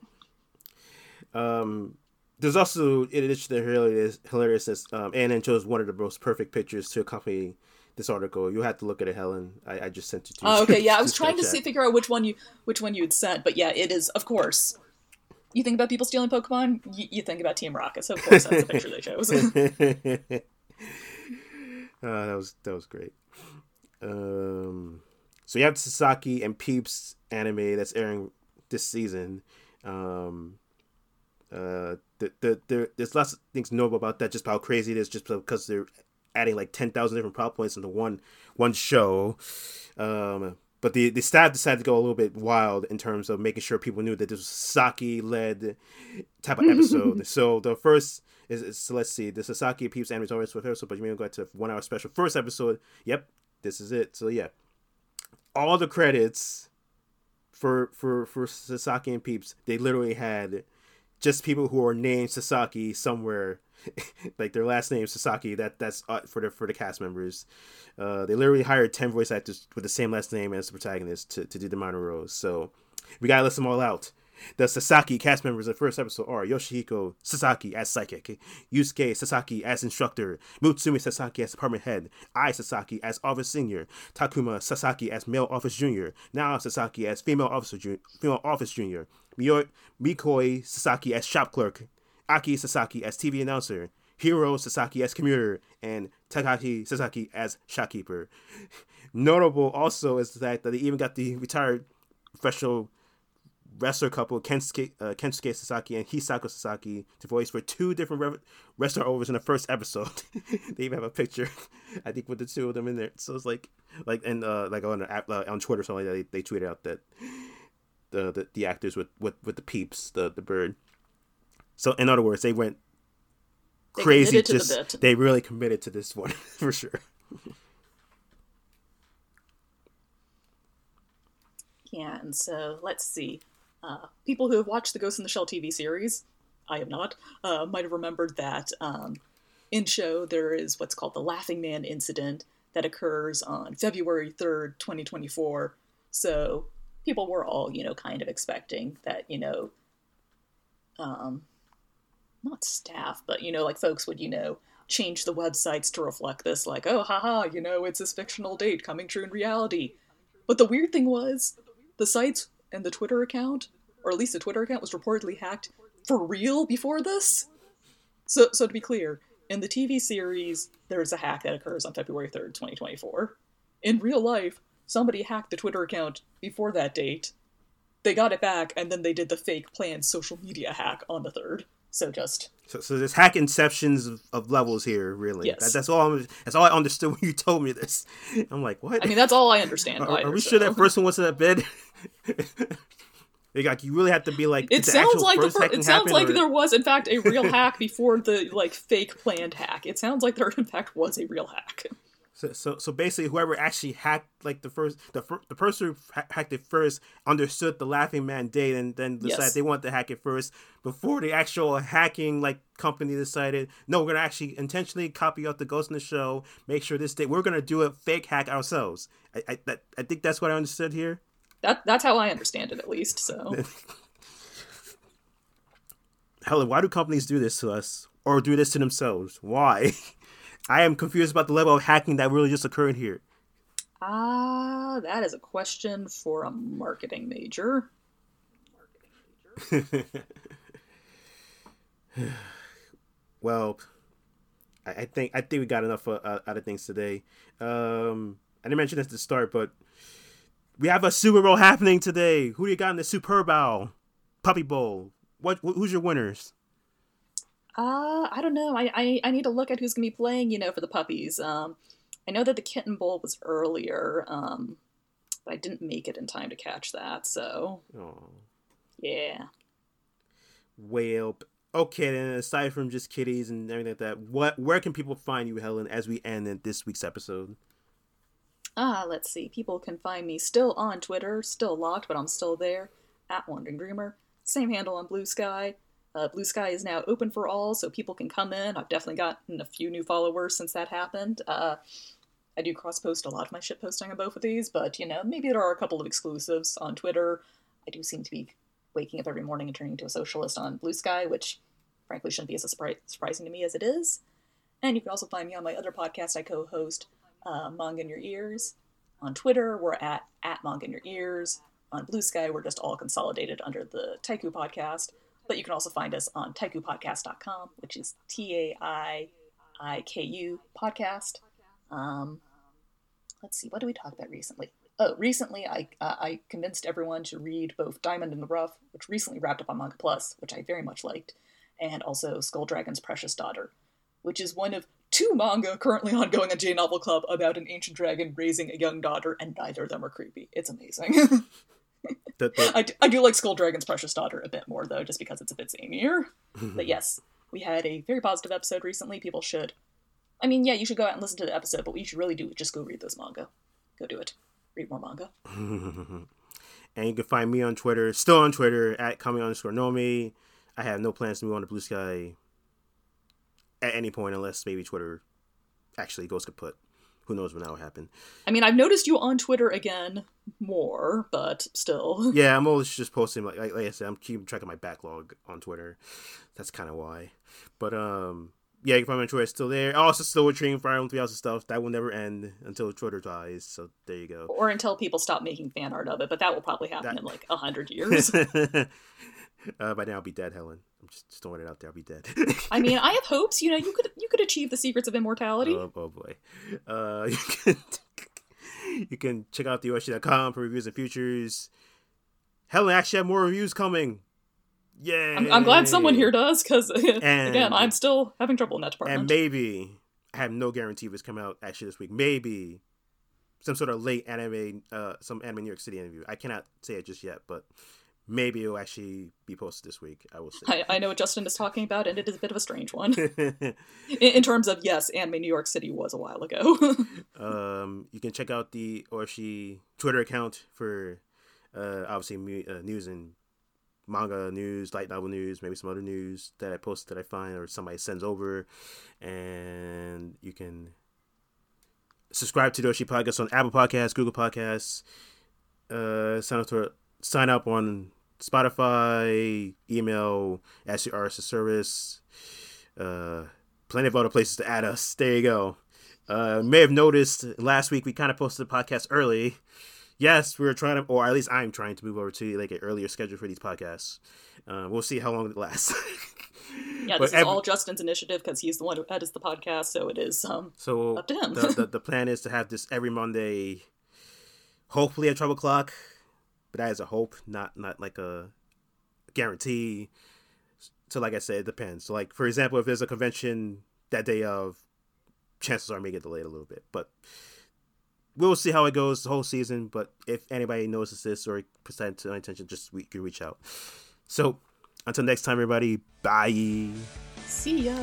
um, there's also in addition to hilarious, hilariousness, um, Ann chose one of the most perfect pictures to accompany this article. You have to look at it, Helen. I, I just sent it to you. Oh, okay, yeah, I was trying to see, figure out which one you which one you had sent, but yeah, it is of course. You think about people stealing Pokemon, you, you think about Team Rocket, so of course that's the picture they chose. uh, that was that was great. Um, so you have Sasaki and Peeps anime that's airing this season. Um, uh, the, the, the, there's lots of things notable about that, just how crazy it is, just because they're adding like 10,000 different plot points into one one show. Um, but the, the staff decided to go a little bit wild in terms of making sure people knew that this was Sasaki led type of episode. so the first is, is so let's see, the Sasaki Peeps and always with episode, but you may go to one hour special first episode. Yep, this is it. So yeah, all the credits for for for Sasaki and Peeps, they literally had just people who are named Sasaki somewhere, like their last name Sasaki. That that's uh, for the for the cast members. Uh, they literally hired ten voice actors with the same last name as the protagonist to, to do the minor roles. So we gotta list them all out. The Sasaki cast members of the first episode are Yoshihiko Sasaki as psychic, Yusuke Sasaki as instructor, Mutsumi Sasaki as department head, Ai Sasaki as office senior, Takuma Sasaki as male office junior, Nao Sasaki as female officer ju- female office junior, Mio- Mikoi Sasaki as shop clerk, Aki Sasaki as TV announcer, Hiro Sasaki as commuter, and Takashi Sasaki as shopkeeper. Notable also is the fact that they even got the retired professional wrestler couple Kensuke, uh, Kensuke Sasaki and Hisako Sasaki to voice for two different re- wrestler overs in the first episode. they even have a picture, I think, with the two of them in there. So it's like, like, and uh, like on uh, on Twitter or something like that, they, they tweeted out that the, the the actors with with with the peeps, the the bird. So in other words, they went They crazy. the Just bit. they really committed to this one for sure. Yeah, and so let's see. Uh, people who have watched the Ghost in the Shell TV series, I have not, uh, might have remembered that um, in show there is what's called the Laughing Man incident that occurs on February 3rd, 2024. So people were all, you know, kind of expecting that, you know, um, not staff, but, you know, like folks would, you know, change the websites to reflect this, like, oh, haha, you know, it's this fictional date coming true in reality. But the weird thing was, the sites and the Twitter account, or at least the Twitter account, was reportedly hacked for real before this. So, so to be clear, in the TV series, there's a hack that occurs on February 3rd, 2024. In real life, somebody hacked the Twitter account before that date. They got it back, and then they did the fake planned social media hack on the 3rd. So just So, so there's hack inceptions of, of levels here, really. Yes. That, that's all. I'm, that's all I understood when you told me this. I'm like, what? I mean, that's all I understand. are, are we sure that person one was in that bed? like, you really have to be like. It sounds like the first fir- it sounds like or- there was in fact a real hack before the like fake planned hack. It sounds like there in fact was a real hack. So, so, so basically, whoever actually hacked like the first, the fir- the person who ha- hacked it first understood the Laughing Man date, and then decided Yes. they wanted to hack it first before the actual hacking like company decided, no, we're gonna actually intentionally copy out the Ghost in the Show, make sure this date we're gonna do a fake hack ourselves. I, I, that, I think that's what I understood here. That that's how I understand it at least. So Helen, why do companies do this to us or do this to themselves? Why? I am confused about the level of hacking that really just occurred here. ah, that is a question for a marketing major. well, I, I think I think we got enough uh, uh, out of things today. Um, I didn't mention this at the start, but we have a Super Bowl happening today. Who do you got in the Super Bowl? Puppy Bowl. What? Who's your winners? Uh, I don't know. I, I I need to look at who's gonna be playing. You know, for the puppies. Um, I know that the Kitten Bowl was earlier, um, but I didn't make it in time to catch that. So, Oh. yeah. Well, okay then. Aside from just kitties and everything like that, what where can people find you, Helen, as we end in this week's episode? Ah, let's see. People can find me still on Twitter, still locked, but I'm still there at Wandering Dreamer. Same handle on Blue Sky. Uh, Blue Sky is now open for all, so people can come in. I've definitely gotten a few new followers since that happened. Uh, I do cross post a lot of my shit posting on both of these, but you know, maybe there are a couple of exclusives on Twitter. I do seem to be waking up every morning and turning into a socialist on Blue Sky, which frankly shouldn't be as surpri- surprising to me as it is. And you can also find me on my other podcast I co host, uh, in Your Ears. On Twitter, we're at, at Manga in Your Ears. On Blue Sky, we're just all consolidated under the Taiiku Podcast. But you can also find us on taiikupodcast.com, which is T A I I K U podcast. Um, let's see, what did we talk about recently? Oh, recently I uh, I convinced everyone to read both Diamond in the Rough, which recently wrapped up on Manga Plus, which I very much liked, and also Skull Dragon's Precious Daughter, which is one of two manga currently ongoing on J Novel Club about an ancient dragon raising a young daughter, and neither of them are creepy. It's amazing. I, do, I do like Skull Dragon's Precious Daughter a bit more, though, just because it's a bit zanier. Mm-hmm. But yes, we had a very positive episode recently. People should. I mean, yeah, you should go out and listen to the episode, but what you should really do is just go read those manga. Go do it. Read more manga. and you can find me on Twitter, still on Twitter at coming underscore Nomi. I have no plans to move on to Blue Sky at any point unless maybe Twitter actually goes kaput. Who knows when that will happen? I mean, I've noticed you on Twitter again more, but still. Yeah, I'm always just posting like, like I said, I'm keeping track of my backlog on Twitter. That's kind of why. But um, yeah, you can find on Twitter. Still there. Also, still with Trading Fire on three hours of stuff that will never end until Twitter dies. So there you go. Or until people stop making fan art of it, but that will probably happen That- in like a hundred years. uh, by now I'll be dead, Helen. I'm just, throwing it out there. I'll be dead. I mean, I have hopes. You know, you could you could achieve the secrets of immortality. Oh, oh boy. Uh, you can you can check out theoasg.com for reviews and futures. Helen actually have more reviews coming. Yay! I'm, I'm glad someone here does, because again, I'm still having trouble in that department. And maybe I have no guarantee if it's coming out actually this week. Maybe some sort of late anime, uh, some anime New York City interview. I cannot say it just yet, but maybe it'll actually be posted this week. I will I, I know what Justin is talking about, and it is a bit of a strange one. in, in terms of, yes, anime New York City was a while ago. Um, you can check out the OASG Twitter account for uh, obviously mu- uh, news and manga news, light novel news, maybe some other news that I post that I find or somebody sends over, and you can subscribe to the OASG podcast on Apple Podcasts, Google Podcasts, uh, sign up to sign up on Spotify, email, ask your RSS service, uh, plenty of other places to add us. There you go. Uh, you may have noticed last week we kind of posted the podcast early. Yes, we were trying to, or at least I'm trying to move over to like an earlier schedule for these podcasts. Uh, we'll see how long it lasts. yeah, But this is every- all Justin's initiative because he's the one who edits the podcast, so it is um, So Up to him. the, the the plan is to have this every Monday, hopefully at twelve o'clock. But that is a hope, not not like a guarantee. So like I said, it depends. So like for example, if there's a convention that day of, chances are may get delayed a little bit. But we'll see how it goes the whole season. But if anybody notices this or presents any attention, just we can reach out. So until next time, everybody. Bye. see ya.